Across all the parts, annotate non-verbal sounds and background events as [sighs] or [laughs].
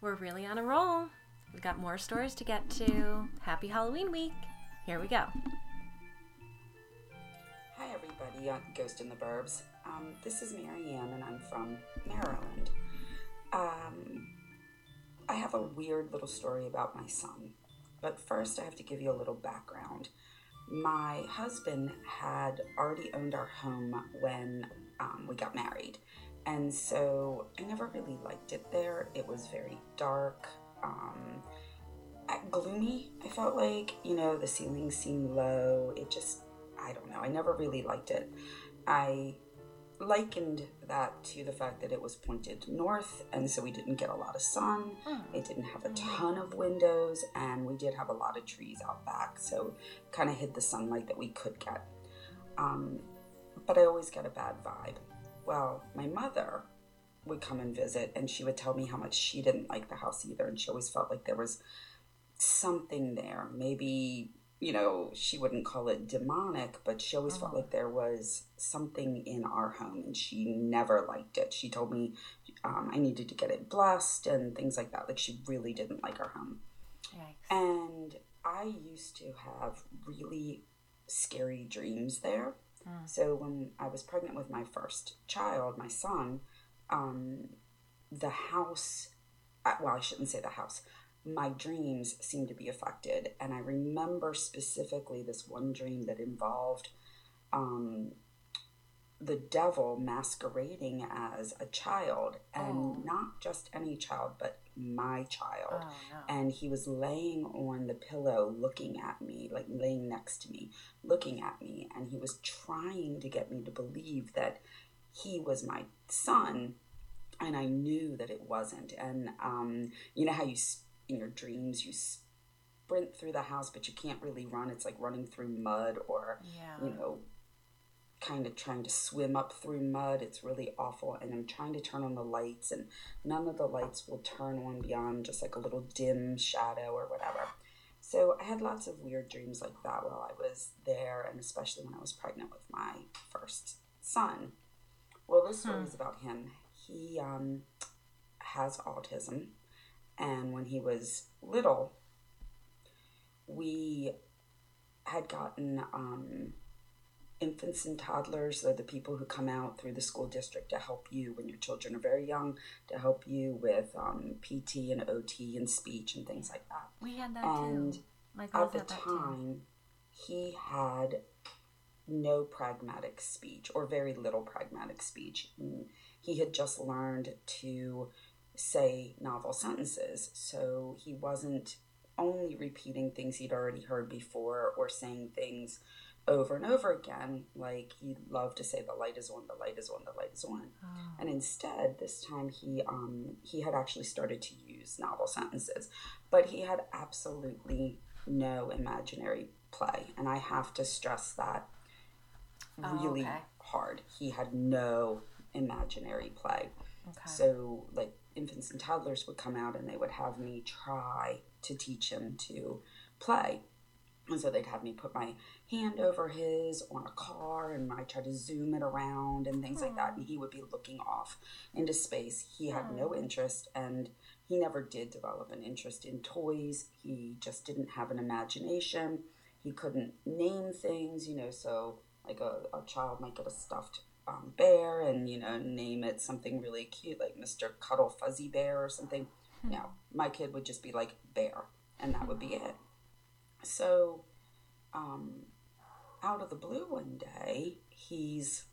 We're really on a roll. We've got more stories to get to. Happy Halloween week. Here we go. Hi, everybody on Ghost in the Burbs. Um, this is Marianne, and I'm from Maryland. Um, I have a weird little story about my son. But first, I have to give you a little background. My husband had already owned our home when um, we got married. And so I never really liked it there. It was very dark, um, gloomy, I felt like. You know, the ceiling seemed low. It just, I don't know. I never really liked it. I likened that to the fact that it was pointed north, and so we didn't get a lot of sun. Oh. It didn't have a ton of windows, and we did have a lot of trees out back, so kind of hid the sunlight that we could get. Um, but I always get a bad vibe. Well, my mother would come and visit, and she would tell me how much she didn't like the house either, and she always felt like there was something there. Maybe you know, she wouldn't call it demonic, but she always felt Oh. like there was something in our home and she never liked it. She told me um, I needed to get it blessed and things like that. Like, she really didn't like our home. Yikes. And I used to have really scary dreams there. So, when I was pregnant with my first child, my son, um, the house, uh, well, I shouldn't say the house, my dreams seemed to be affected. And I remember specifically this one dream that involved um, the devil masquerading as a child, and Oh. not just any child, but my child. Oh, no. and he was laying on the pillow looking at me like laying next to me looking at me. And he was trying to get me to believe that he was my son. And i knew that it wasn't. And um, you know how you s- in your dreams you sprint through the house but you can't really run. It's like running through mud or Yeah. you know kind of trying to swim up through mud. It's really awful. And I'm trying to turn on the lights, and none of the lights will turn on beyond just like a little dim shadow or whatever. So I had lots of weird dreams like that while I was there, and especially when I was pregnant with my first son. Well, this story is about him. He um, has autism, and when he was little, we had gotten um, infants and toddlers. They're the people who come out through the school district to help you when your children are very young, to help you with um, PT and OT and speech and things like that. we had that and too. My At the time, he had no pragmatic speech or very little pragmatic speech. He had just learned to say novel sentences, so he wasn't only repeating things he'd already heard before or saying things over and over again, like he loved to say the light is on, the light is on, the light is on. Oh. And instead, this time he um, he had actually started to use novel sentences, but he had absolutely no imaginary play, and I have to stress that Oh, really okay. hard. He had no imaginary play. Okay. So, like, infants and toddlers would come out and they would have me try to teach him to play. And so they'd have me put my hand over his on a car and I try to zoom it around and things like that. And he would be looking off into space. He had no interest and he never did develop an interest in toys. He just didn't have an imagination. He couldn't name things, you know, so like a, a child might get a stuffed um, bear and, you know, name it something really cute like Mr. Cuddle Fuzzy Bear or something. No, my kid would just be like bear and that would be it. So, um, out of the blue one day, he's,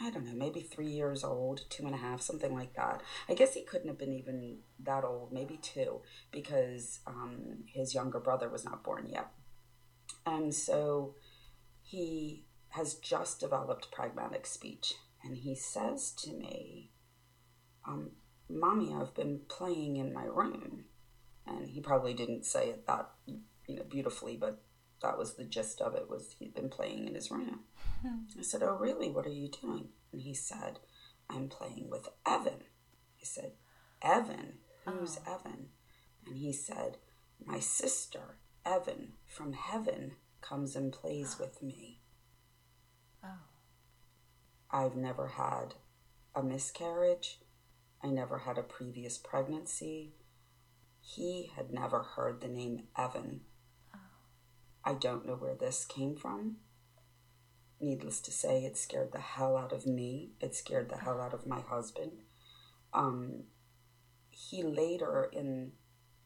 I don't know, maybe three years old, two and a half, something like that. I guess he couldn't have been even that old, maybe two, because um, his younger brother was not born yet. And so he has just developed pragmatic speech. And he says to me, um, Mommy, I've been playing in my room. And he probably didn't say it that you know beautifully, but that was the gist of it was he'd been playing in his room. Hmm. I said, Oh really? What are you doing? And he said, I'm playing with Evan. I said, Evan? Who's oh. Evan? And he said, My sister, Evan, from heaven, comes and plays [gasps] with me. Oh. I've never had a miscarriage. I never had a previous pregnancy. he had never heard the name Evan. I don't know where this came from. Needless to say, it scared the hell out of me. It scared the hell out of my husband. Um, he later in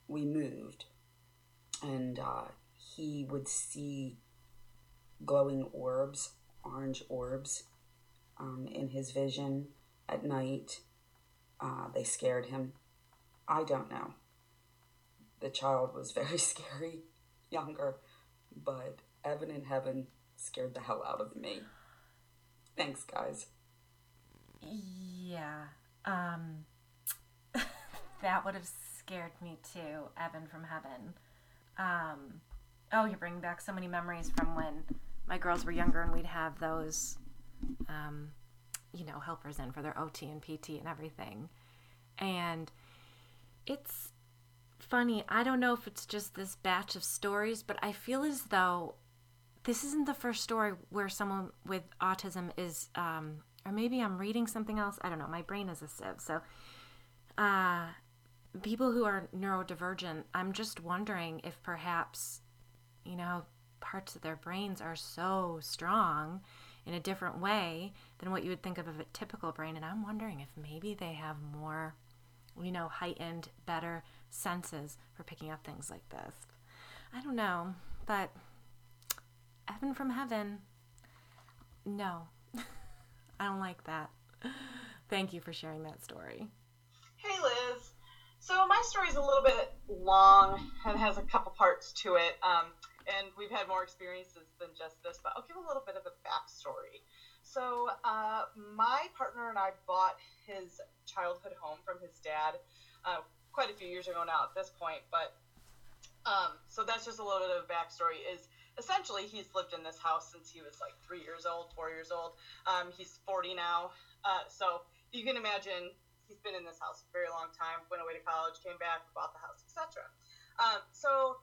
we moved, and uh, he would see glowing orbs, orange orbs, um, in his vision at night. Uh, they scared him. I don't know. The child was very [laughs] scary, younger, but Evan in heaven scared the hell out of me. Thanks, guys. Yeah. Um, [laughs] that would have scared me too, Evan from heaven. Um, oh, you're bringing back so many memories from when my girls were younger and we'd have those, um, you know, helpers in for their OT and PT and everything. And it's funny. I don't know if it's just this batch of stories, but I feel as though this isn't the first story where someone with autism is, um, or maybe I'm reading something else. I don't know. My brain is a sieve. So, uh, people who are neurodivergent, I'm just wondering if perhaps, you know, parts of their brains are so strong in a different way than what you would think of a typical brain. And I'm wondering if maybe they have more, you know, heightened, better senses for picking up things like this. I don't know, but heaven from heaven, no, [laughs] I don't like that. Thank you for sharing that story. Hey, Liz. So my story is a little bit long and has a couple parts to it. Um, and we've had more experiences than just this, but I'll give a little bit of a backstory. So, uh, my partner and I bought his childhood home from his dad uh, quite a few years ago now at this point, but um, so that's just a little bit of a backstory. Is essentially he's lived in this house since he was like three years old, four years old. Um, he's 40 now, uh, so you can imagine he's been in this house a very long time. Went away to college, came back, bought the house, etc. Um, so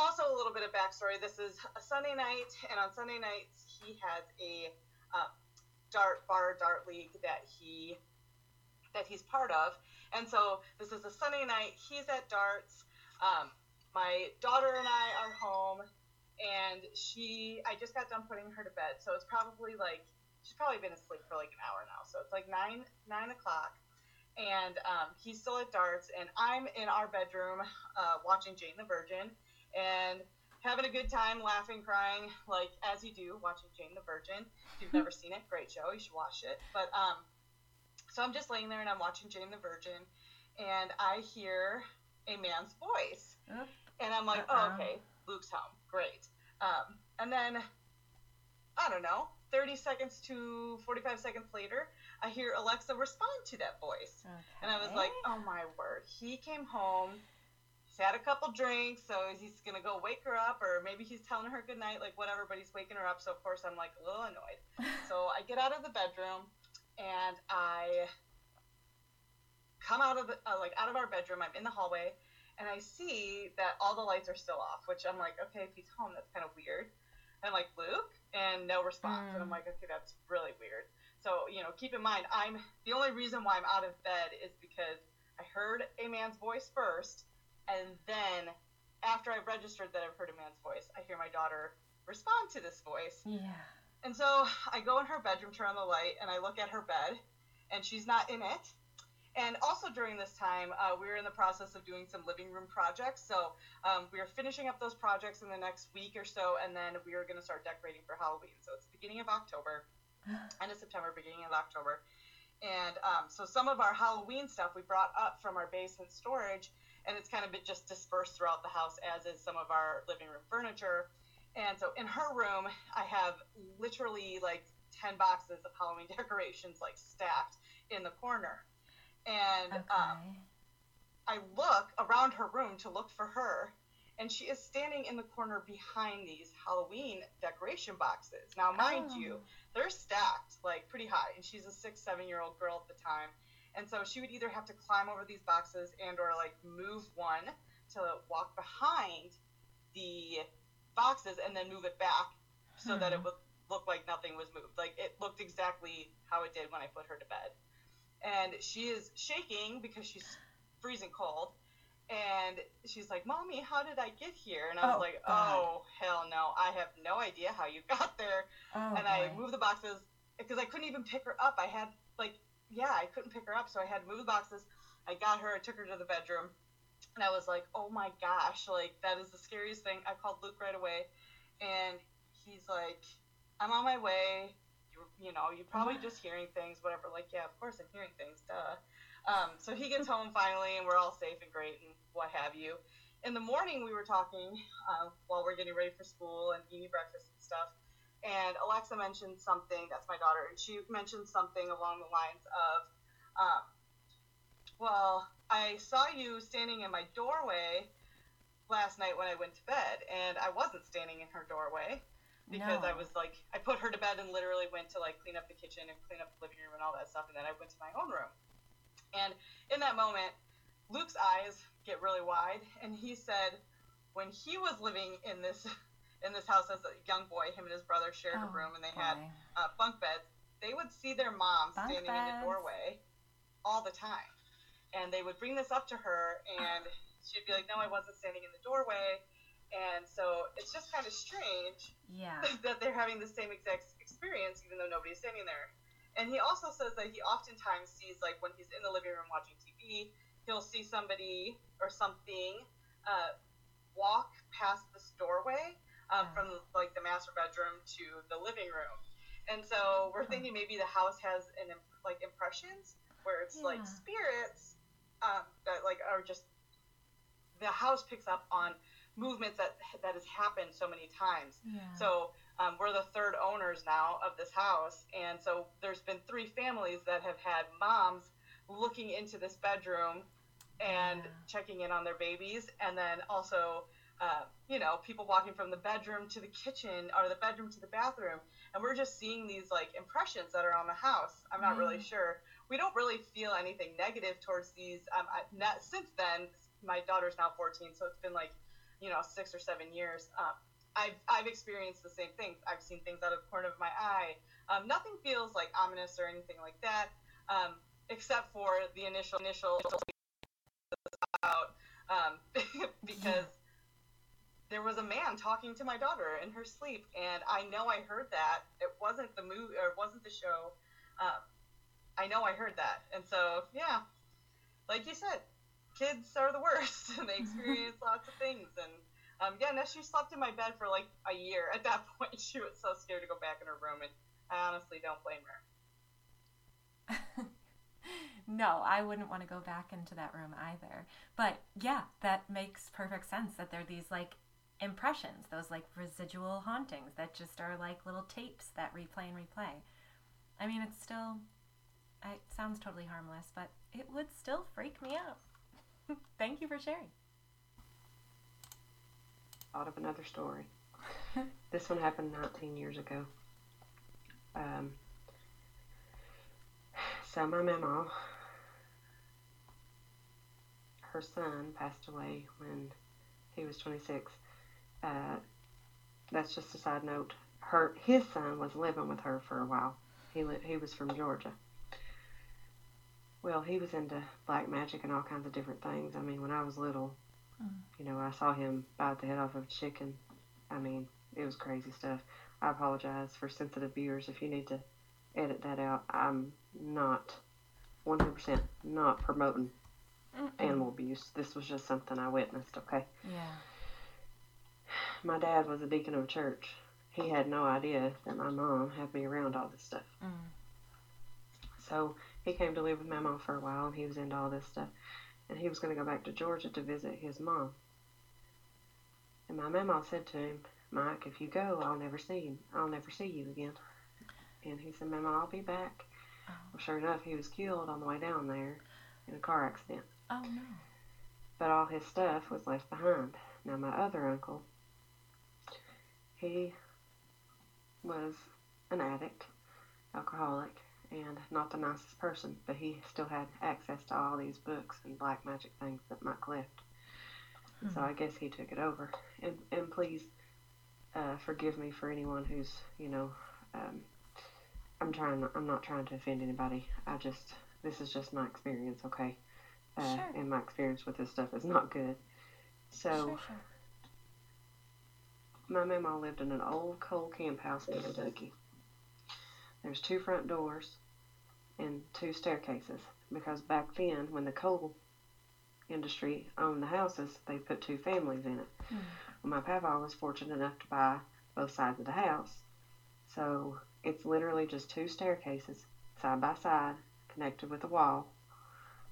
also a little bit of backstory. This is a Sunday night, and on Sunday nights he has a uh, dart bar dart league that he that he's part of. And so this is a Sunday night. He's at darts. Um, my daughter and I are home, and she I just got done putting her to bed, so it's probably like she's probably been asleep for like an hour now. So it's like nine nine o'clock and um, he's still at darts, and I'm in our bedroom uh, watching Jane the Virgin and having a good time, laughing, crying, like as you do watching Jane the Virgin. If you've never seen it, great show, you should watch it. But um, so I'm just laying there and I'm watching Jane the Virgin, and I hear a man's voice, and I'm like, oh, okay, Luke's home, great. Um, and then I don't know, 30 seconds to 45 seconds later, I hear Alexa respond to that voice. Okay. And I was like, oh my word. He came home, had a couple drinks, so he's going to go wake her up, or maybe he's telling her good night, like whatever, but he's waking her up. So, of course, I'm like a little annoyed. [laughs] so I get out of the bedroom and I come out of the, uh, like out of our bedroom. I'm in the hallway and I see that all the lights are still off, which I'm like, okay, if he's home, that's kind of weird. I'm like, Luke? And no response. Mm. And I'm mm. like, okay, that's really weird. So, you know, keep in mind, I'm the only reason why I'm out of bed is because I heard a man's voice first, and then after I've registered that I've heard a man's voice, I hear my daughter respond to this voice. Yeah. And so I go in her bedroom, turn on the light, and I look at her bed, and she's not in it. And also during this time, uh, we were in the process of doing some living room projects. So um, we are finishing up those projects in the next week or so, and then we are going to start decorating for Halloween. So it's the beginning of October, [gasps] end of September, beginning of October. And um, so some of our Halloween stuff we brought up from our basement storage, and it's kind of been just dispersed throughout the house, as is some of our living room furniture. And so in her room, I have literally like 10 boxes of Halloween [laughs] decorations like stacked in the corner and okay. um, I look around her room to look for her, and she is standing in the corner behind these Halloween decoration boxes. Now, mind oh. you, they're stacked like pretty high, and she's a six, seven year old girl at the time, and so she would either have to climb over these boxes and or like move one to walk behind the boxes and then move it back so hmm. that it hmm. would look like nothing was moved. Like it looked exactly how it did when I put her to bed and she is shaking because she's freezing cold. And she's like, Mommy, how did I get here? And I was Oh, like, God. Oh, hell no. I have no idea how you got there. Oh, and I boy. moved the boxes because I couldn't even pick her up. I had, like, yeah, I couldn't pick her up. So I had to move the boxes. I got her, I took her to the bedroom. And I was like, oh my gosh, like, that is the scariest thing. I called Luke right away. And he's like, I'm on my way. You, you know, you're probably [sighs] just hearing things, whatever. Like, yeah, of course I'm hearing things, duh. Um, so he gets home finally, and we're all safe and great, and what have you. In the morning, we were talking uh, while we're getting ready for school and eating breakfast and stuff. And Alexa mentioned something. That's my daughter, and she mentioned something along the lines of, um, "Well, I saw you standing in my doorway last night when I went to bed, and I wasn't standing in her doorway." because No. I was like, I put her to bed and literally went to like clean up the kitchen and clean up the living room and all that stuff, and then I went to my own room. And in that moment, Luke's eyes get really wide, and he said, when he was living in this in this house as a young boy, him and his brother shared a Oh, room, and they had uh, bunk beds. They would see their mom Bunk standing in the doorway all the time, and they would bring this up to her, and she'd be like, "No, I wasn't standing in the doorway." And so it's just kind of strange Yeah. [laughs] that they're having the same exact experience, even though nobody's standing there. And he also says that he oftentimes sees, like, when he's in the living room watching TV, he'll see somebody or something uh, walk past this doorway um, Yeah. from, like, the master bedroom to the living room. And so we're thinking maybe the house has an like impressions where it's like spirits um, that like are just the house picks up on movements that that has happened so many times. Yeah. So um, we're the third owners now of this house, and so there's been three families that have had moms looking into this bedroom and Yeah. checking in on their babies, and then also, uh, you know, people walking from the bedroom to the kitchen or the bedroom to the bathroom, and we're just seeing these like impressions that are on the house. I'm not really sure. We don't really feel anything negative towards these. Um, I, not, since then, my daughter's now 14, so it's been like, you know, six or seven years. Um, I've, I've experienced the same things. I've seen things out of the corner of my eye. Um, nothing feels like ominous or anything like that, um, except for the initial initial about um, [laughs] because there was a man talking to my daughter in her sleep, and I know I heard that. It wasn't the movie or it wasn't the show. Um, I know I heard that, and so yeah, like you said, kids are the worst, [laughs] and they experience [laughs] lots of things. And um, yeah, no, she slept in my bed for like a year. At that [laughs] point, she was so scared to go back in her room, and I honestly don't blame her. no, I wouldn't want to go back into that room either. But yeah, that makes perfect sense that they're these like impressions, those like residual hauntings that just are like little tapes that replay and replay. I mean, it's still, it sounds totally harmless, but it would still freak me out. [laughs] Thank you for sharing. thought of another story. [laughs] this one happened 19 years ago. Um, so my mama, her son passed away when he was 26. Uh, that's just a side note. Her his son was living with her for a while. He li- he was from Georgia. Well, he was into black magic and all kinds of different things. I mean, when I was little, you know, I saw him bite the head off of a chicken. I mean, it was crazy stuff. I apologize for sensitive viewers if you need to edit that out. I'm not 100% not promoting animal abuse. This was just something I witnessed, okay? Yeah. My dad was a deacon of a church. He had no idea that my mom had me around all this stuff. Mm. So he came to live with my mom for a while and he was into all this stuff. And he was going to go back to Georgia to visit his mom. And my mama said to him, Mike, if you go, I'll never see you. I'll never see you again. And he said, Mama, I'll be back. Oh. Well, sure enough, he was killed on the way down there in a car accident. Oh no. But all his stuff was left behind. Now, my other uncle, he was an addict, alcoholic, and not the nicest person, but he still had access to all these books and black magic things that Mike left. And So I guess he took it over. And, and please uh, forgive me for anyone who's, you know, um, I'm trying. I'm not trying to offend anybody. I just this is just my experience, okay? uh, Sure. and my experience with this stuff is not good. So Sure, sure. My mama lived in an old coal camp house in Kentucky. There's two front doors and two staircases because back then, when the coal industry owned the houses, they put two families in it. Hmm. Well, my papa was fortunate enough to buy both sides of the house, so it's literally just two staircases side by side connected with a wall,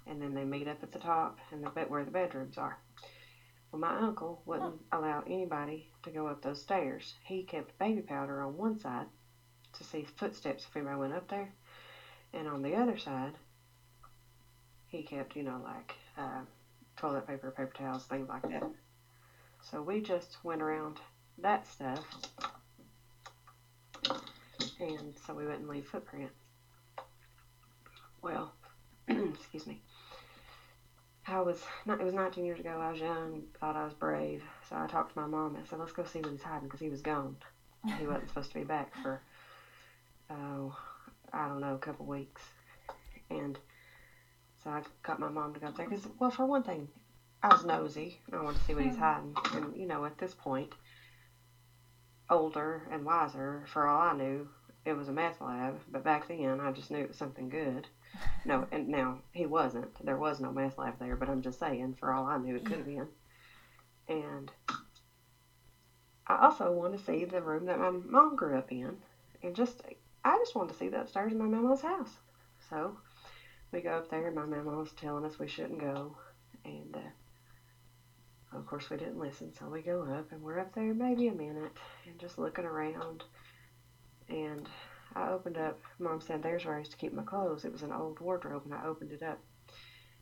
and then they meet up at the top and the bed where the bedrooms are. Well, my uncle wouldn't allow anybody to go up those stairs. He kept baby powder on one side to see footsteps if anybody went up there, and on the other side, he kept, you know, like uh, toilet paper, paper towels, things like that. So we just went around that stuff, and so we wouldn't leave footprint. Well, [clears throat] excuse me. I was it was 19 years ago. I was young, thought I was brave, so I talked to my mom. I said, "Let's go see what he's hiding," because he was gone. He wasn't [laughs] supposed to be back for oh, I don't know, a couple weeks, and so I got my mom to go up there. Because, well, for one thing, I was nosy. I wanted to see what he's hiding, and you know, at this point, older and wiser, for all I knew, it was a meth lab. But back then, I just knew it was something good. No, and now he wasn't. There was no meth lab there, but I'm just saying, for all I knew, it could have been. And I also want to see the room that my mom grew up in, and just I just wanted to see the upstairs in my mama's house. So we go up there, and my mama was telling us we shouldn't go, and uh, of course we didn't listen. So we go up, and we're up there maybe a minute, and just looking around, and I opened up. Mom said, "There's where I used to keep my clothes." It was an old wardrobe, and I opened it up,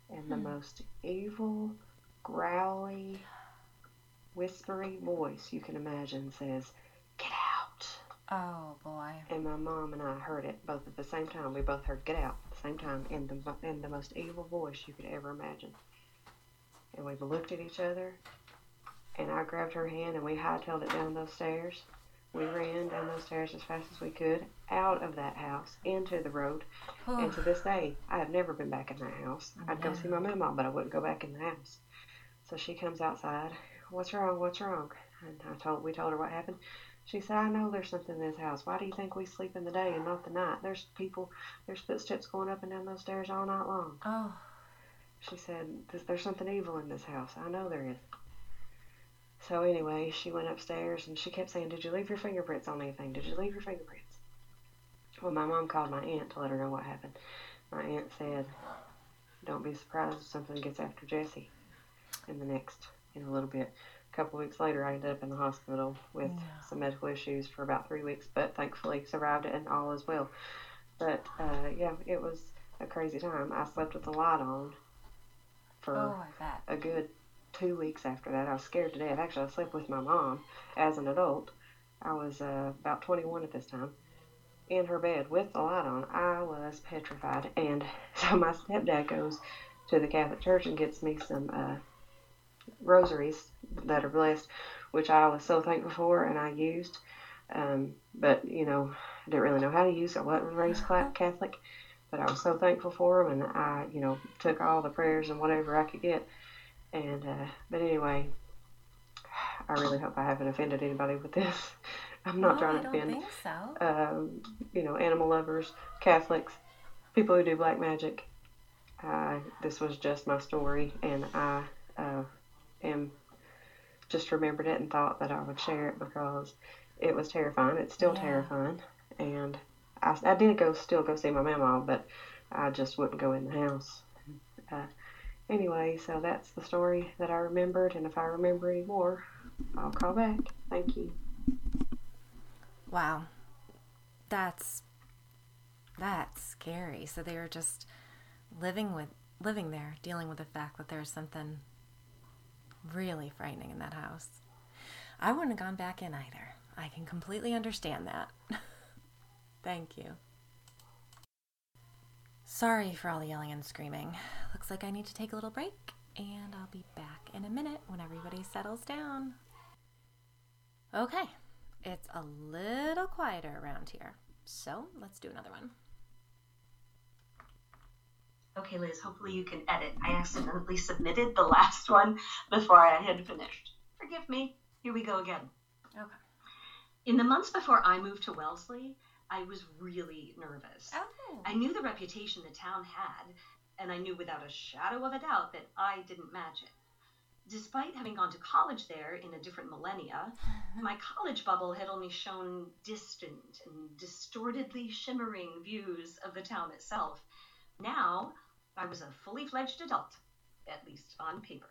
and the Hmm. most evil, growly, whispery voice you can imagine says, "Get out!" Oh boy. And my mom and I heard it both at the same time. We both heard "Get out" at the same time, in the in the most evil voice you could ever imagine. And we looked at each other, and I grabbed her hand, and we hightailed it down those stairs. We ran down those stairs as fast as we could, out of that house, into the road. And to this day, I have never been back in that house. I'd go see my mama, but I wouldn't go back in the house. So she comes outside. What's wrong? What's wrong? And I told we told her what happened. She said, I know there's something in this house. Why do you think we sleep in the day and not the night? There's people, there's footsteps going up and down those stairs all night long. Oh. She said, "There's- there's something evil in this house. I know there is. So anyway, she went upstairs and she kept saying, Did you leave your fingerprints on anything? Did you leave your fingerprints? Well, my mom called my aunt to let her know what happened. My aunt said, Don't be surprised if something gets after Jesse in the next, in a little bit. A couple weeks later, I ended up in the hospital with Yeah. some medical issues for about three weeks, but thankfully survived it and all is well. But uh, yeah, it was a crazy time. I slept with the light on for Oh, a good two weeks after that. I was scared to death. Actually, I slept with my mom as an adult. I was uh, about 21 at this time. In her bed with the light on. I was petrified. And [laughs] so my stepdad goes to the Catholic Church and gets me some uh, rosaries that are blessed, which I was so thankful for and I used. Um, but, you know, I didn't really know how to use. I wasn't raised Catholic. But I was so thankful for them, and I, you know, took all the prayers and whatever I could get. And uh, but anyway, [sighs] I really hope I haven't offended anybody with this. I'm not no, trying I to don't offend, think so. um, you know, animal lovers, Catholics, people who do black magic. Uh, this was just my story, and I uh, am just remembered it and thought that I would share it because it was terrifying. It's still Yeah. terrifying, and I, I did go still go see my mama, but I just wouldn't go in the house. Uh, anyway, so that's the story that I remembered, and if I remember any more, I'll call back. Thank you. Wow. That's that's scary. So they were just living with living there, dealing with the fact that there's something really frightening in that house. I wouldn't have gone back in either. I can completely understand that. [laughs] Thank you. Sorry for all the yelling and screaming. Looks like I need to take a little break, and I'll be back in a minute when everybody settles down. Okay, it's a little quieter around here, so let's do another one. Okay, Liz, hopefully you can edit. I accidentally submitted the last one before I had finished. Forgive me. Here we go again. Okay. In the months before I moved to Wellesley, I was really nervous. Oh. I knew the reputation the town had, and I knew without a shadow of a doubt that I didn't match it. Despite having gone to college there in a different millennia, [laughs] my college bubble had only shown distant and distortedly shimmering views of the town itself. Now, I was a fully fledged adult, at least on paper.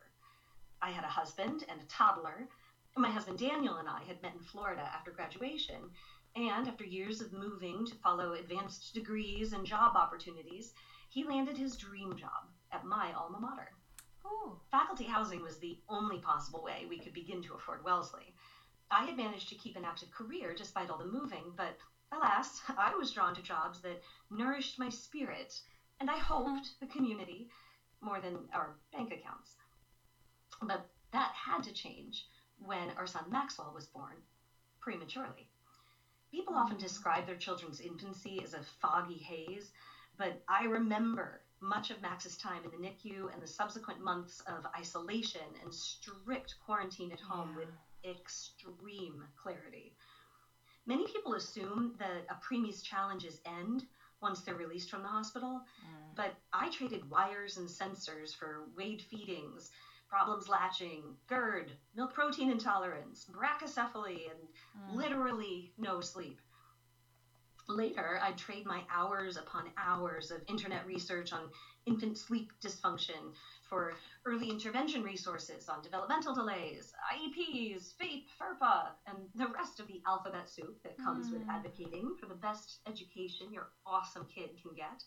I had a husband and a toddler. My husband Daniel and I had met in Florida after graduation, and after years of moving to follow advanced degrees and job opportunities, he landed his dream job at my alma mater. Ooh. Faculty housing was the only possible way we could begin to afford Wellesley. I had managed to keep an active career despite all the moving, but alas, I was drawn to jobs that nourished my spirit, and I hoped the community more than our bank accounts. But that had to change when our son Maxwell was born prematurely. People often mm. describe their children's infancy as a foggy haze, but I remember much of Max's time in the NICU and the subsequent months of isolation and strict quarantine at home Yeah. with extreme clarity. Many people assume that a preemie's challenges end once they're released from the hospital, mm. but I traded wires and sensors for weighed feedings, problems latching, GERD, milk protein intolerance, brachycephaly, and mm. literally no sleep. Later, I'd trade my hours upon hours of internet research on infant sleep dysfunction for early intervention resources on developmental delays, IEPs, FAPE, FERPA, and the rest of the alphabet soup that comes with hmm. advocating for the best education your awesome kid can get.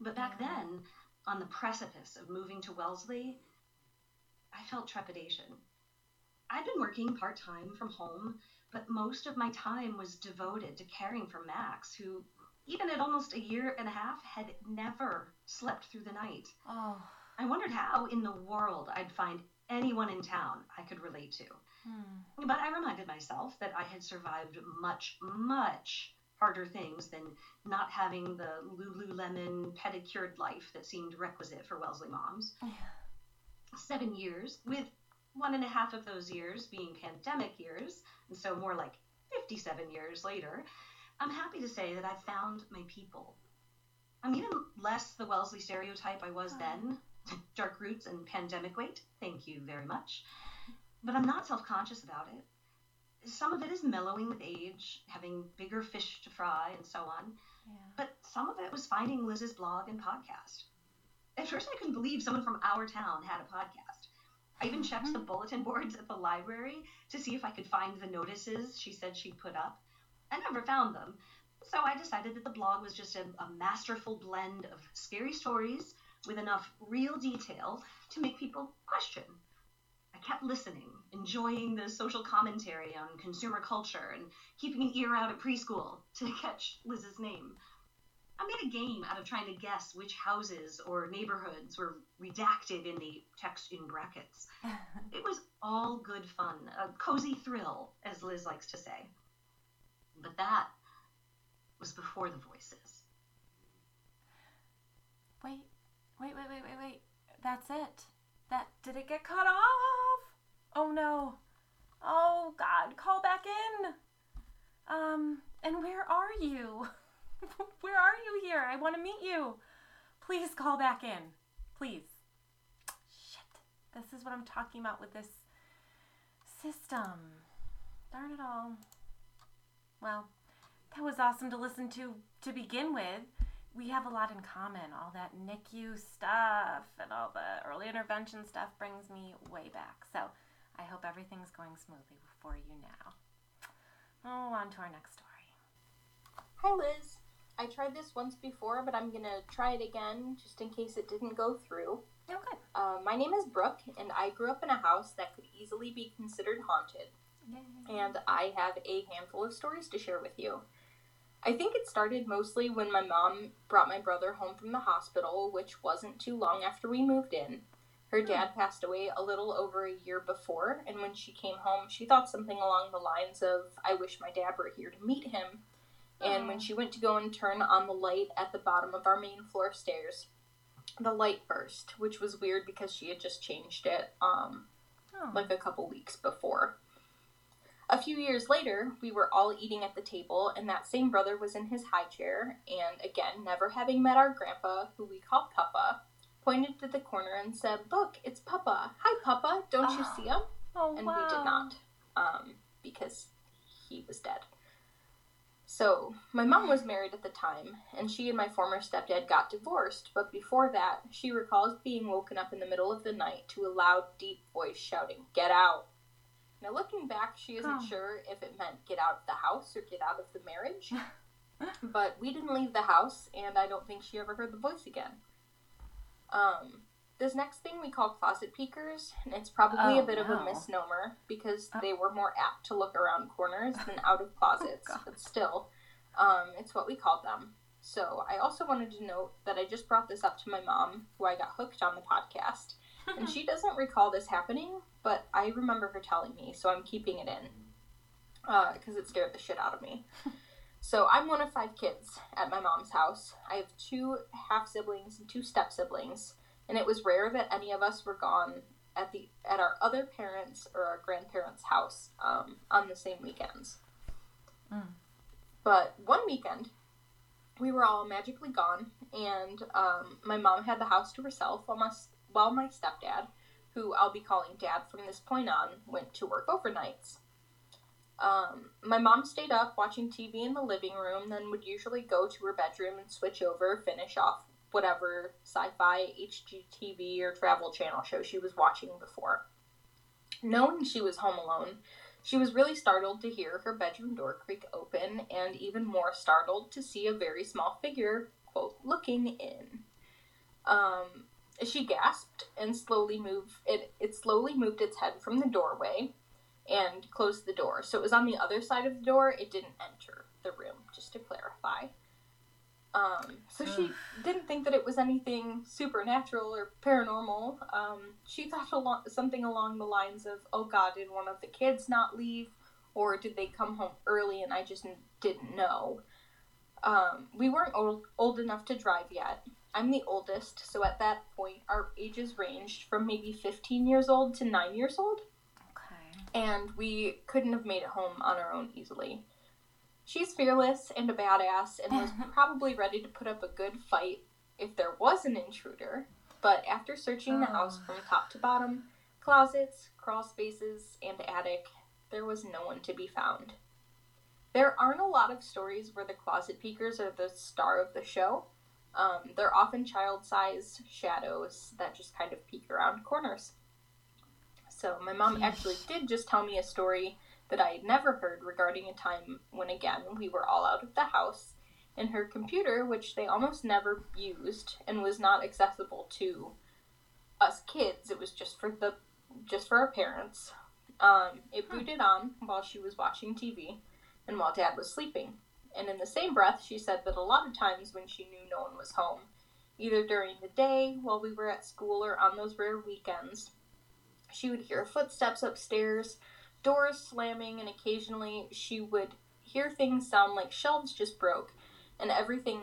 But back then, on the precipice of moving to Wellesley, I felt trepidation. I'd been working part time from home, but most of my time was devoted to caring for Max, who, even at almost a year and a half, had never slept through the night. Oh. I wondered how in the world I'd find anyone in town I could relate to. Hmm. But I reminded myself that I had survived much, much harder things than not having the Lululemon pedicured life that seemed requisite for Wellesley moms. [sighs] Seven years, with one and a half of those years being pandemic years, and so more like 57 years later, I'm happy to say that I found my people. I'm even less the Wellesley stereotype I was then. Oh. [laughs] Dark roots and pandemic weight, thank you very much. But I'm not self conscious about it. Some of it is mellowing with age, having bigger fish to fry, and so on. Yeah. But some of it was finding Liz's blog and podcast. At first, I couldn't believe someone from our town had a podcast. I even checked the mm-hmm. bulletin boards at the library to see if I could find the notices she said she'd put up. I never found them, so I decided that the blog was just a, a masterful blend of scary stories with enough real detail to make people question. I kept listening, enjoying the social commentary on consumer culture and keeping an ear out at preschool to [laughs] catch Liz's name. I made a game out of trying to guess which houses or neighborhoods were redacted in the text in brackets. [laughs] It was all good fun, a cozy thrill, as Liz likes to say. But that was before the voices. Wait, wait, wait, wait, wait, wait. That's it. That did it get cut off? Oh no. Oh God, call back in. Um, and where are you? [laughs] [laughs] where are you here? I want to meet you. Please call back in. Please. Shit. This is what I'm talking about with this system. Darn it all. Well, that was awesome to listen to to begin with we have a lot in common. All that NICU stuff and all the early intervention stuff brings me way back. So I hope everything's going smoothly for you now. Oh, on to our next story. Hi, Liz. I tried this once before, but I'm gonna try it again just in case it didn't go through. Oh, good. Uh, my name is Brooke, and I grew up in a house that could easily be considered haunted. Yay. And I have a handful of stories to share with you. I think it started mostly when my mom brought my brother home from the hospital, which wasn't too long after we moved in. Her dad passed away a little over a year before, and when she came home, she thought something along the lines of, I wish my dad were here to meet him. And when she went to go and turn on the light at the bottom of our main floor stairs, the light burst, which was weird because she had just changed it um, Oh. like a couple weeks before. A few years later, we were all eating at the table, and that same brother was in his high chair, and again, never having met our grandpa, who we called Papa, pointed to the corner and said, Look, it's Papa. Hi, Papa. Don't you Oh. see him? oh, and wow. we did not um, because he was dead. So, my mom was married at the time, and she and my former stepdad got divorced, but before that, she recalls being woken up in the middle of the night to a loud, deep voice shouting, Get out! Now, looking back, she isn't Oh. sure if it meant get out of the house or get out of the marriage, [laughs] but we didn't leave the house, and I don't think she ever heard the voice again. Um, this next thing we call closet peekers, and it's probably a Oh, bit of a misnomer because Oh. they were more apt to look around corners than out of [laughs] closets, God. but still, um, it's what we called them. So I also wanted to note that I just brought this up to my mom, who I got hooked on the podcast, and she [laughs] doesn't recall this happening, but I remember her telling me, so I'm keeping it in because it scared the shit out of me. [laughs] So I'm one of five kids at my mom's house. I have two half siblings and two step siblings, and it was rare that any of us were gone at the at our other parents or our grandparents' house um, on the same weekends. Mm. But one weekend, we were all magically gone, and um, my mom had the house to herself while my, while my stepdad, who I'll be calling dad from this point on, went to work overnights. Um, my mom stayed up watching TV in the living room, then would usually go to her bedroom and switch over, finish off whatever sci fi, HGTV, or travel channel show she was watching before. Knowing she was home alone, she was really startled to hear her bedroom door creak open, and even more startled to see a very small figure, quote, looking in. Um, she gasped and slowly moved it. It slowly moved its head from the doorway and closed the door. So it was on the other side of the door. It didn't enter the room, just to clarify. Um, so she didn't think that it was anything supernatural or paranormal. Um, she thought along, something along the lines of, "Oh God, did one of the kids not leave, or did they come home early and I just n- didn't know?" Um, we weren't old, old enough to drive yet. I'm the oldest, so at that point, our ages ranged from maybe 15 years old to 9 years old Okay. and we couldn't have made it home on our own easily. She's fearless and a badass and was [laughs] probably ready to put up a good fight if there was an intruder, but after searching the house from top to bottom, closets, crawl spaces, and attic, there was no one to be found. There aren't a lot of stories where the closet peekers are the star of the show. Um, they're often child sized shadows that just kind of peek around corners. So my mom actually did just tell me a story that I had never heard regarding a time when again we were all out of the house and her computer, which they almost never used and was not accessible to us kids, it was just for the just for our parents. Um, it booted on while she was watching TV and while dad was sleeping. And in the same breath, she said that a lot of times when she knew no one was home, either during the day while we were at school or on those rare weekends, she would hear footsteps upstairs, doors slamming, and occasionally she would hear things sound like shelves just broke and everything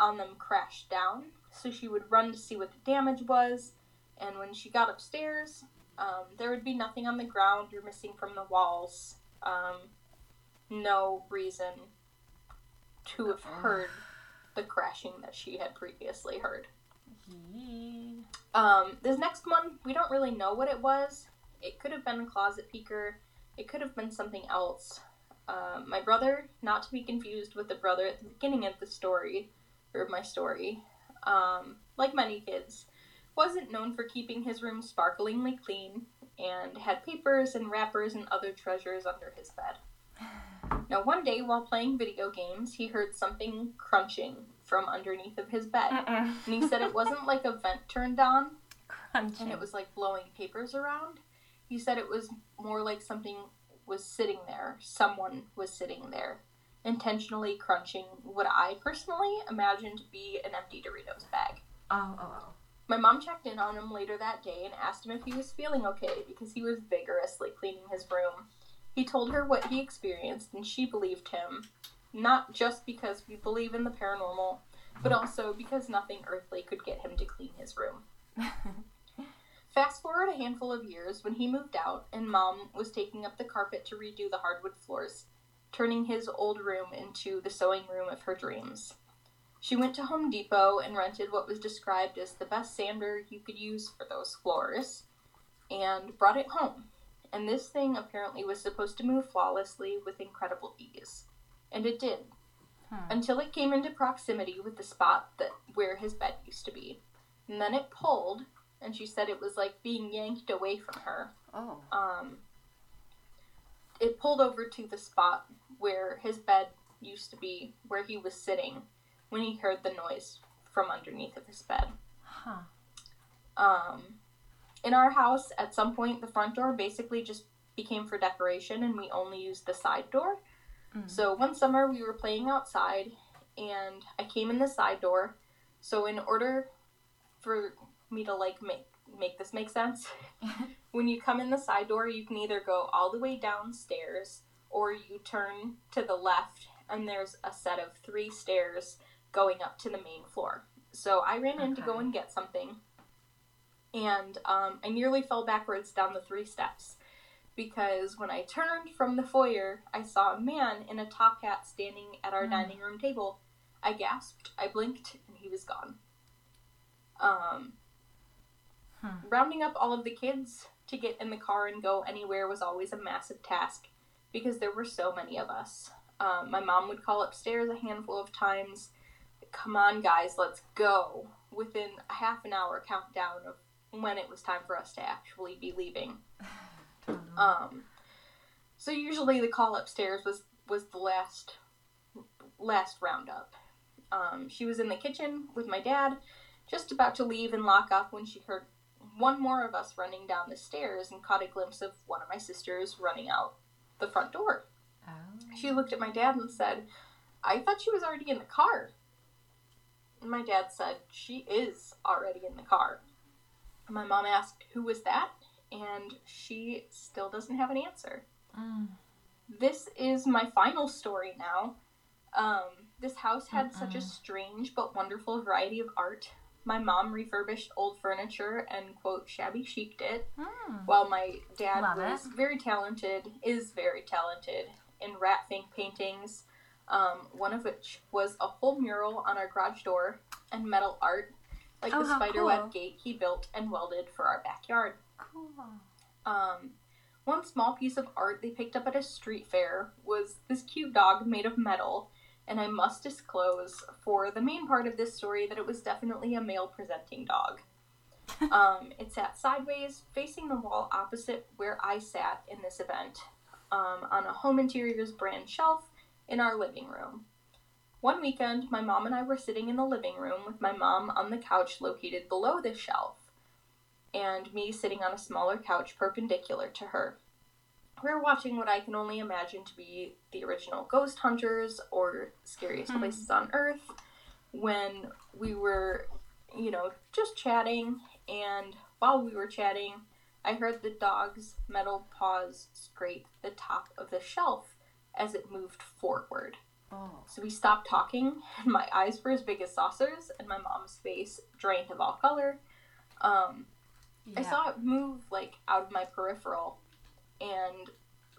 on them crashed down. So she would run to see what the damage was, and when she got upstairs, um, there would be nothing on the ground or missing from the walls. Um, no reason to have heard the crashing that she had previously heard. Um, this next one, we don't really know what it was. It could have been a closet peeker. It could have been something else. Um, my brother, not to be confused with the brother at the beginning of the story, or my story, um, like many kids, wasn't known for keeping his room sparklingly clean and had papers and wrappers and other treasures under his bed. Now, one day while playing video games, he heard something crunching from underneath of his bed. Mm-mm. And he said it wasn't like a vent turned on [laughs] Crunching. and it was like blowing papers around. He said it was more like something was sitting there, someone was sitting there, intentionally crunching what I personally imagined to be an empty Doritos bag. Oh, oh, oh. My mom checked in on him later that day and asked him if he was feeling okay because he was vigorously cleaning his room. He told her what he experienced and she believed him, not just because we believe in the paranormal, but also because nothing earthly could get him to clean his room. [laughs] Fast forward a handful of years when he moved out and mom was taking up the carpet to redo the hardwood floors, turning his old room into the sewing room of her dreams. She went to Home Depot and rented what was described as the best sander you could use for those floors and brought it home. And this thing apparently was supposed to move flawlessly with incredible ease. And it did. Hmm. Until it came into proximity with the spot that where his bed used to be. And then it pulled, and she said it was like being yanked away from her. Oh. Um, it pulled over to the spot where his bed used to be, where he was sitting when he heard the noise from underneath of his bed. Huh. Um, in our house, at some point, the front door basically just became for decoration, and we only used the side door. Mm. So one summer, we were playing outside, and I came in the side door. So in order for me to like make make this make sense, [laughs] when you come in the side door, you can either go all the way downstairs, or you turn to the left, and there's a set of three stairs going up to the main floor. So I ran in to go and get something, and um, I nearly fell backwards down the three steps because when I turned from the foyer, I saw a man in a top hat standing at our Mm. dining room table. I gasped, I blinked, and he was gone. Um, Hmm. Rounding up all of the kids to get in the car and go anywhere was always a massive task because there were so many of us. Um, my mom would call upstairs a handful of times. Come on, guys, let's go. Within a half an hour countdown of when it was time for us to actually be leaving. [sighs] Um, so usually the call upstairs was was the last last roundup. Um, she was in the kitchen with my dad, just about to leave and lock up when she heard one more of us running down the stairs and caught a glimpse of one of my sisters running out the front door. oh. She looked at my dad and said, I thought she was already in the car. And my dad said, She is already in the car. And my mom asked, Who was that? And she still doesn't have an answer. Mm. This is my final story now. Um, this house had such a strange but wonderful variety of art. My mom refurbished old furniture and, quote, shabby chic'd it Mm. while my dad Love was it. very talented, is very talented in rat fink paintings, um, one of which was a whole mural on our garage door and metal art, like Oh, the spiderweb cool. gate he built and welded for our backyard. Cool. Um, one small piece of art they picked up at a street fair was this cute dog made of metal, and I must disclose for the main part of this story that it was definitely a male presenting dog. [laughs] um, it sat sideways, facing the wall opposite where I sat in this event, um, on a home interiors brand shelf in our living room. One weekend, my mom and I were sitting in the living room with my mom on the couch located below the shelf and me sitting on a smaller couch perpendicular to her. We were watching what I can only imagine to be the original Ghost Hunters or Scariest Hmm. Places on Earth when we were, you know, just chatting. And while we were chatting, I heard the dog's metal paws scrape the top of the shelf as it moved forward. Oh. So we stopped talking, and my eyes were as big as saucers, and my mom's face drained of all color. Um, Yeah. I saw it move like out of my peripheral, and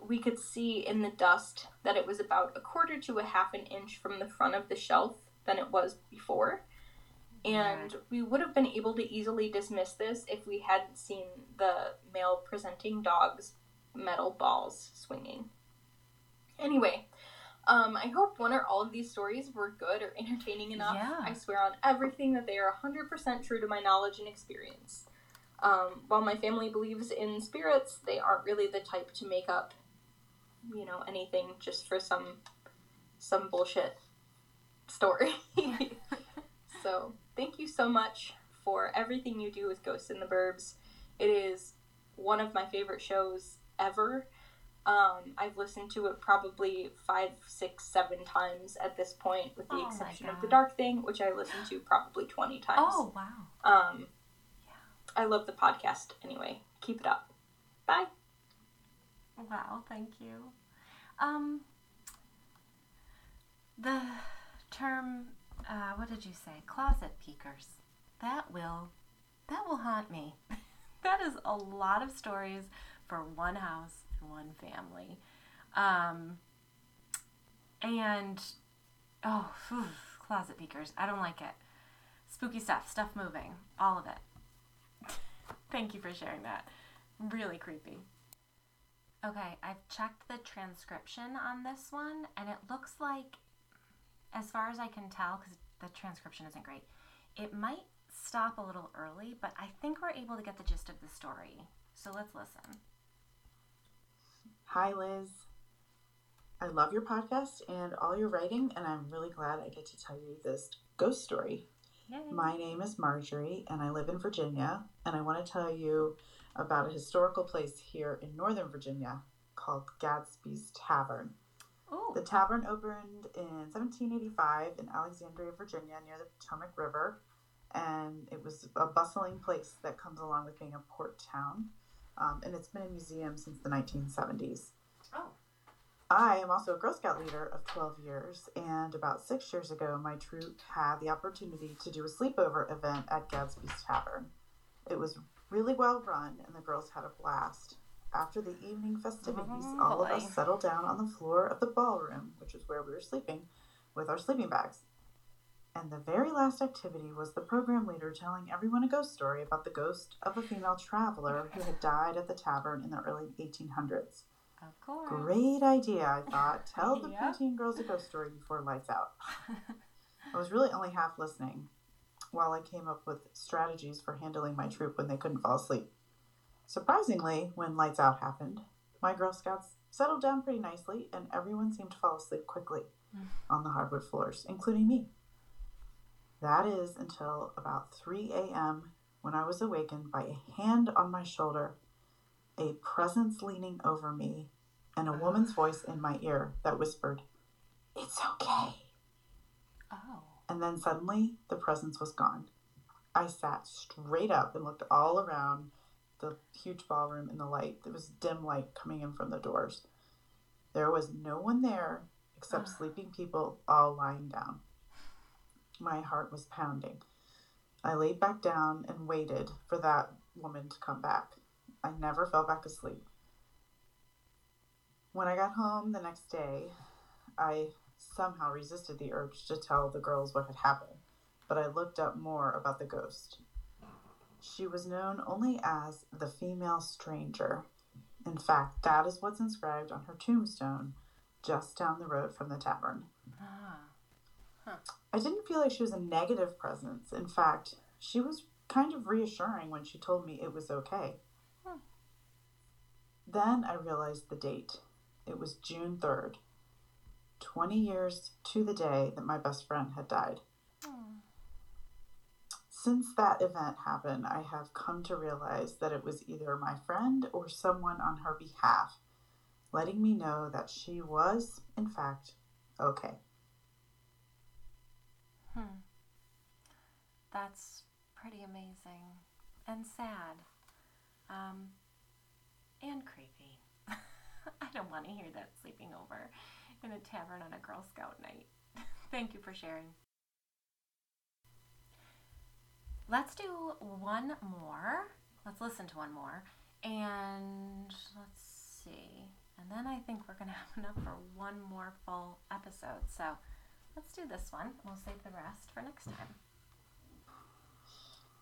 we could see in the dust that it was about a quarter to a half an inch from the front of the shelf than it was before. And we would have been able to easily dismiss this if we hadn't seen the male presenting dog's metal balls swinging. Anyway, um, I hope one or all of these stories were good or entertaining enough. Yeah. I swear on everything that they are 100% true to my knowledge and experience. Um, while my family believes in spirits, they aren't really the type to make up, you know, anything just for some some bullshit story. [laughs] so, thank you so much for everything you do with Ghosts in the Burbs. It is one of my favorite shows ever. Um, I've listened to it probably five, six, seven times at this point, with the Oh exception of The Dark Thing, which I listened to probably 20 times. Oh wow. Um, I love the podcast anyway. Keep it up. Bye. Wow, thank you. Um, the term uh, what did you say? Closet peekers. That will, that will haunt me. [laughs] that is a lot of stories for one house and one family. Um, and, oh, whew, closet peekers. I don't like it. Spooky stuff, stuff moving, all of it. Thank you for sharing that. Really creepy. Okay, I've checked the transcription on this one, and it looks like, as far as I can tell, because the transcription isn't great, it might stop a little early, but I think we're able to get the gist of the story. So let's listen. Hi, Liz. I love your podcast and all your writing, and I'm really glad I get to tell you this ghost story. Yay. My name is Marjorie, and I live in Virginia, and I want to tell you about a historical place here in Northern Virginia called Gadsby's Tavern. Ooh. The tavern opened in 1785 in Alexandria, Virginia, near the Potomac River, and it was a bustling place that comes along with being a port town. Um, and it's been a museum since the 1970s. Oh. I am also a Girl Scout leader of 12 years, and about six years ago, my troop had the opportunity to do a sleepover event at Gadsby's Tavern. It was really well run, and the girls had a blast. After the evening festivities, Oh, all of us settled down on the floor of the ballroom, which is where we were sleeping, with our sleeping bags. And the very last activity was the program leader telling everyone a ghost story about the ghost of a female traveler who had died at the tavern in the early 1800s. Of course. Great idea, I thought. [laughs] Tell the Yeah. preteen girls a ghost story before lights out. [laughs] I was really only half listening while I came up with strategies for handling my troop when they couldn't fall asleep. Surprisingly, when lights out happened, my Girl Scouts settled down pretty nicely and everyone seemed to fall asleep quickly mm. on the hardwood floors, including me. That is until about 3 a.m. when I was awakened by a hand on my shoulder, a presence leaning over me, and a woman's voice in my ear that whispered, It's okay. oh. And then suddenly the presence was gone. I sat straight up and looked all around the huge ballroom in the light. There was dim light coming in from the doors. There was no one there except Ah. sleeping people all lying down. My heart was pounding. I laid back down and waited for that woman to come back. I never fell back asleep. When I got home the next day, I somehow resisted the urge to tell the girls what had happened, but I looked up more about the ghost. She was known only as the female stranger. In fact, that is what's inscribed on her tombstone just down the road from the tavern. Ah. I didn't feel like she was a negative presence. In fact, she was kind of reassuring when she told me it was okay. Then I realized the date. It was June 3rd, 20 years to the day that my best friend had died. Since that event happened, I have come to realize that it was either my friend or someone on her behalf, letting me know that she was, in fact, okay. Hmm. That's pretty amazing and sad. Um, and creepy. [laughs] I don't want to hear that sleeping over in a tavern on a Girl Scout night. [laughs] Thank you for sharing. Let's do one more. Let's listen to one more. And let's see. And then I think we're going [laughs] to have enough for one more full episode. So let's do this one. We'll save the rest for next time.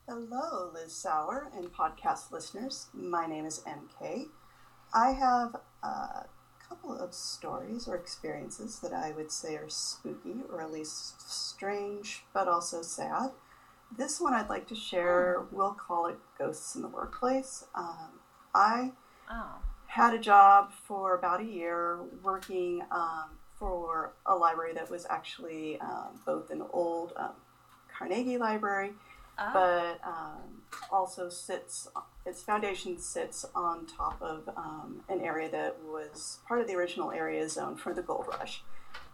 Hello, Liz Sauer and podcast listeners. My name is MK. I have a couple of stories or experiences that I would say are spooky or at least strange, but also sad. This one I'd like to share, we'll call it Ghosts in the Workplace. Um, I Oh. had a job for about a year working um, for a library that was actually um, both an old um, Carnegie library Oh. but um, also sits its foundation sits on top of um, an area that was part of the original area zone for the gold rush.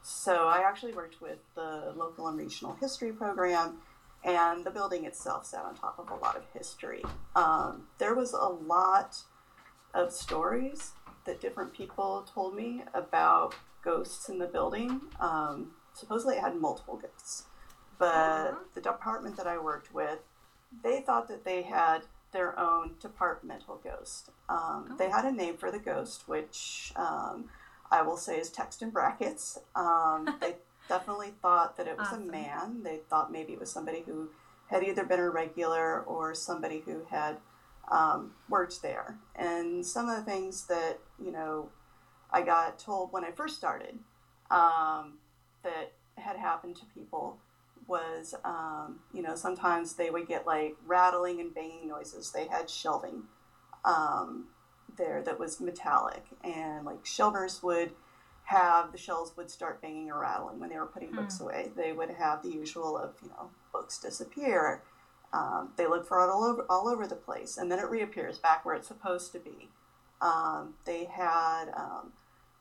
So i actually worked with the local and regional history program and the building itself sat on top of a lot of history. Um, there was a lot of stories that different people told me about ghosts in the building. Um, supposedly it had multiple ghosts but the department that I worked with, they thought that they had their own departmental ghost. Um, They had a name for the ghost, which um, I will say is text in brackets. Um, [laughs] they definitely thought that it was Awesome. a man. They thought maybe it was somebody who had either been a regular or somebody who had um, worked there. And some of the things that, you know, I got told when I first started um, that had happened to people was, um, you know, sometimes they would get like rattling and banging noises. They had shelving um, there that was metallic, and like shelvers would have the shelves would start banging or rattling when they were putting books away. They would have the usual of you know books disappear. Um, they look for it all over all over the place, and then it reappears back where it's supposed to be. Um, they had um,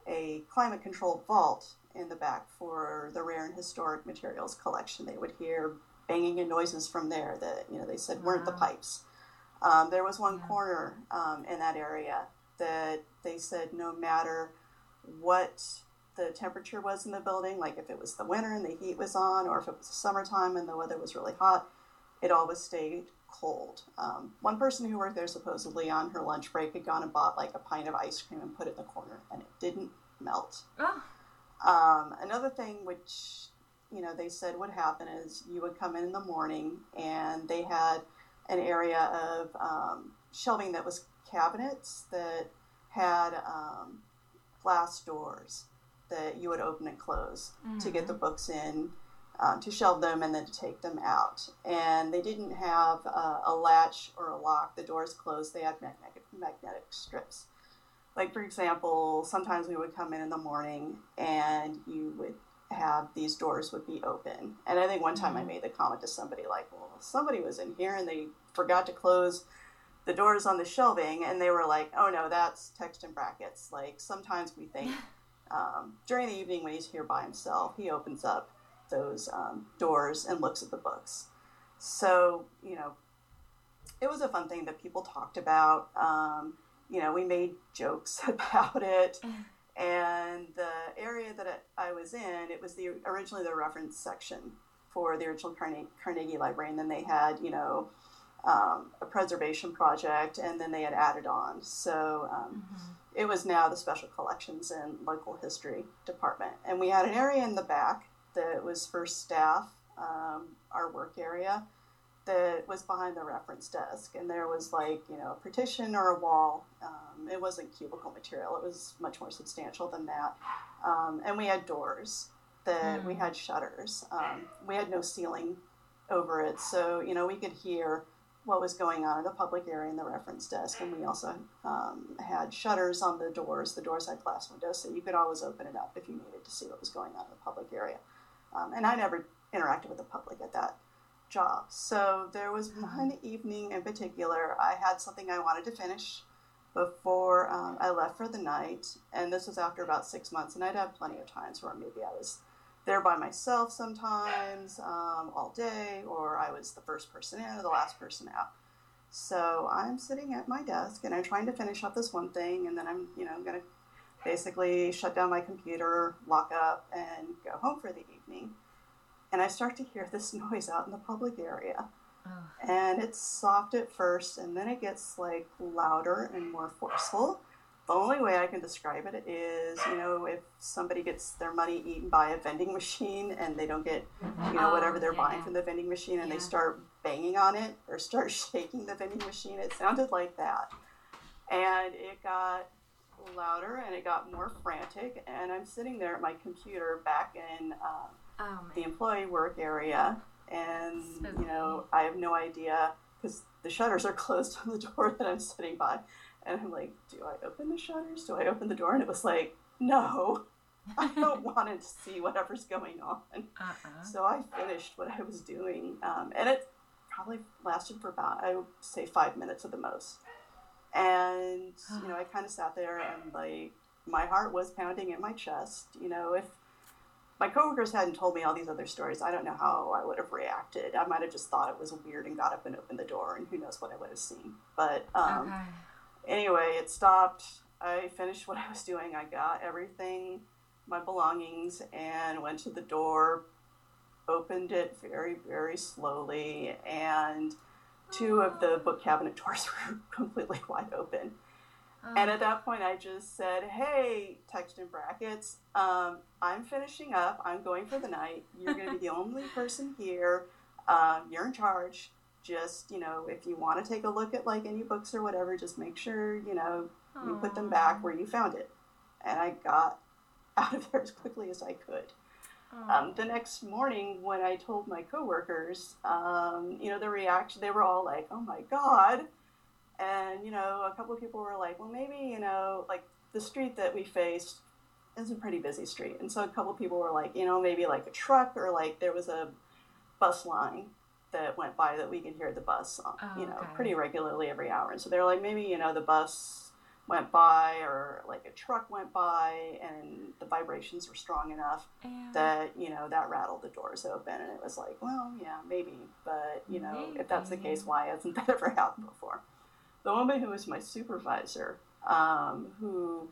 a climate controlled vault in the back for the rare and historic materials collection. They would hear banging and noises from there that you know they said weren't the pipes. Um, there was one Yeah. corner um, in that area that they said no matter what the temperature was in the building, like if it was the winter and the heat was on, or if it was summertime and the weather was really hot, it always stayed cold. Um, one person who worked there supposedly on her lunch break had gone and bought like a pint of ice cream and put it in the corner, and it didn't melt. Oh, Um, another thing which you know they said would happen is you would come in in the morning and they had an area of um, shelving that was cabinets that had um, glass doors that you would open and close to get the books in um, to shelve them and then to take them out. And they didn't have uh, a latch or a lock. The doors closed. They had magnetic, magnetic strips like for example sometimes we would come in in the morning and you would have these doors would be open. And i think one time i made the comment to somebody like well somebody was in here and they forgot to close the doors on the shelving and they were like oh no that's text in brackets. Like sometimes we think [laughs] um, during the evening when he's here by himself he opens up those um, doors and looks at the books. So you know it was a fun thing that people talked about um, you know, we made jokes [laughs] about it. [laughs] And the area that I was in, it was the originally the reference section for the original Carnegie, Carnegie Library, and then they had, you know, um, a preservation project, and then they had added on. So um, it was now the Special Collections and Local History Department, and we had an area in the back that was for staff, um, our work area, that was behind the reference desk, and there was like you know a partition or a wall. Um, it wasn't cubicle material; it was much more substantial than that. Um, and we had doors that we had shutters. Um, we had no ceiling over it, so you know we could hear what was going on in the public area in the reference desk, and we also um, had shutters on the doors. The doors had glass windows, so you could always open it up if you needed to see what was going on in the public area. Um, and I never interacted with the public at that job. So there was one evening in particular, I had something I wanted to finish before um, I left for the night, and this was after about six months, and I'd had plenty of times where maybe I was there by myself sometimes um, all day, or I was the first person in or the last person out. So I'm sitting at my desk and I'm trying to finish up this one thing, and then I'm, you know, I'm gonna basically shut down my computer, lock up, and go home for the evening. And I start to hear [laughs] this noise out in the public area. And it's soft at first, and then it gets like louder and more forceful. The only way I can describe it is, you know, if somebody gets their money eaten by a vending machine and they don't get, you know, Oh, whatever they're yeah, buying from the vending machine and Yeah. they start banging on it or start [laughs] shaking the vending machine, it sounded like that. And it got louder and it got more frantic. And I'm sitting there at my computer back in um, oh the employee work area, and Spooky. you know, I have no idea because the shutters are [laughs] closed on the door that I'm sitting by, and I'm like, do I open the shutters? Do I open the door? And it was like, no, [laughs] I don't [laughs] want to see whatever's going on. Uh-uh. So I finished what I was doing, um, and it probably lasted for about I would say five minutes at the most. And you know, [sighs] I kind of sat there and like my heart was pounding in my chest. You know, if my coworkers hadn't told me all these other stories, I don't know how I would have reacted. I might have just thought it was weird and got up and opened the door, and who knows what I would have seen. But um, okay. anyway, it stopped. I finished what [laughs] I was doing. I got everything, my belongings, and went to the door, opened it very, very slowly, and two of the book cabinet [laughs] doors were completely wide open. And at that point, I just said, "Hey, text in brackets. Um, I'm finishing up. I'm going for the night. You're going to be the [laughs] only person here. Um, you're in charge. Just you know, if you want to take a look at like any books or whatever, just make sure you know you put them back where you found it." And I got [laughs] out of there as quickly as I could. Um, the next morning, when I told my coworkers, um, you know, the reaction, they were all like, "Oh my god." And, you know, a couple of people were like, well, maybe, you know, like the street that we faced is a pretty busy street. And so a couple of people were like, you know, maybe like a truck or like there was a bus line that went by that we could hear the bus, on, Oh, you know, okay. pretty regularly every hour. And so they're like, maybe, you know, the bus went by or like a truck went by and the vibrations were strong enough And- that you know that rattled the doors open and it was like well yeah maybe but you know if that's the case why hasn't [laughs] that ever happened before the woman who was my supervisor um, who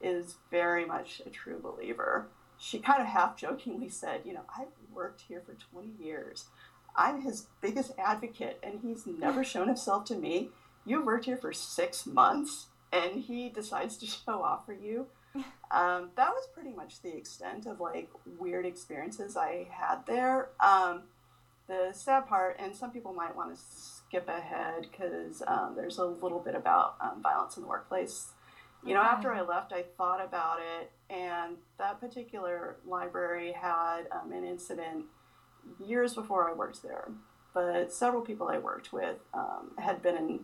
is very much a true believer. She kind of half jokingly said you know i've worked here for 20 years. I'm his biggest advocate and he's never shown himself to me. You've worked here for six months and he decides to [laughs] show off for you. Um, that was pretty much the extent of like weird experiences I had there. Um, the sad part, and some people might want to skip ahead because um, there's a little bit about um, violence in the workplace. You know, after I left, I thought about it, and that particular library had um, an incident years before I worked there. But several people I worked with um, had been in,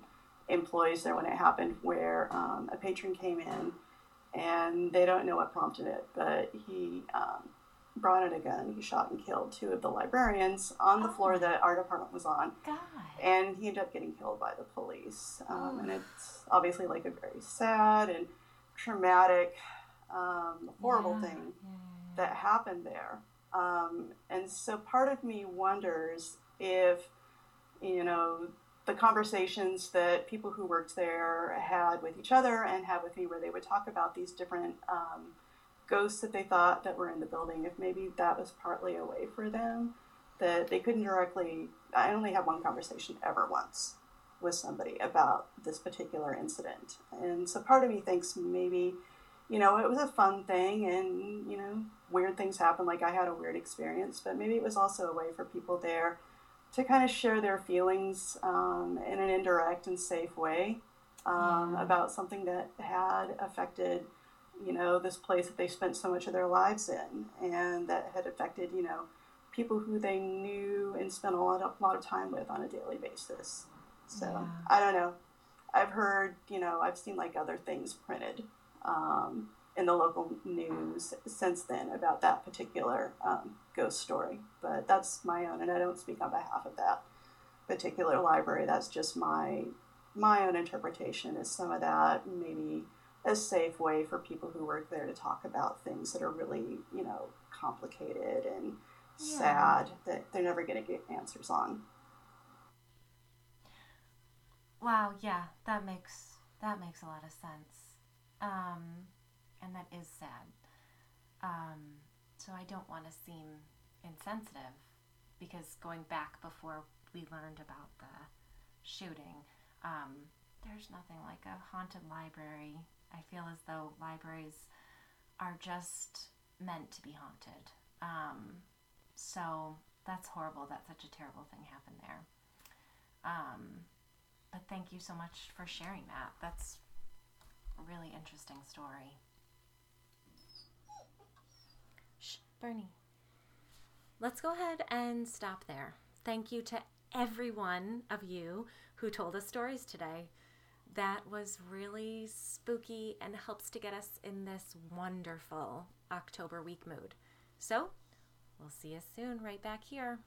employees there when it happened, where um, a patron came in and they don't know what prompted it, but he um, brought in a gun. He shot and killed two of the librarians on the floor that our department was on, God. and he ended up getting killed by the police. Um, and it's obviously like a very sad and traumatic, um, horrible Yeah, thing yeah, that happened there. Um, and so part of me wonders if, you know, the conversations that people who worked there had with each other and had with me, where they would talk about these different um, ghosts that they thought that were in the building, if maybe that was partly a way for them that they couldn't directly. I only had one conversation ever once with somebody about this particular incident, and so part of me thinks maybe you know, it was a fun thing and, you know, weird things happen. Like I had a weird experience, but maybe it was also a way for people there to kind of share their feelings um, in an indirect and safe way um, Yeah. about something that had affected, you know, this place that they spent so much of their lives in and that had affected, you know, people who they knew and spent a lot of, lot of time with on a daily basis. So Yeah. I don't know. I've heard, you know, I've seen like other things printed um, in the local news since then about that particular um, ghost story. But that's my own, and I don't speak on behalf of that particular library. That's just my my own interpretation. Is some of that maybe a safe way for people who work there to talk about things that are really, you know, complicated and Yeah. sad that they're never going to get answers on. Wow, yeah, that makes that makes a lot of sense. Um, and that is sad. Um, so I don't want to seem insensitive because going back before we learned about the shooting, um, there's nothing like a haunted library. I feel as though libraries are just meant to be haunted. Um, so that's horrible that such a terrible thing happened there. Um, but thank you so much for sharing that. That's a really interesting story. Shh, Bernie. Let's go ahead and stop there. Thank you to every one of you who told us stories today. That was really spooky and helps to get us in this wonderful October week mood. So, we'll see you soon right back here.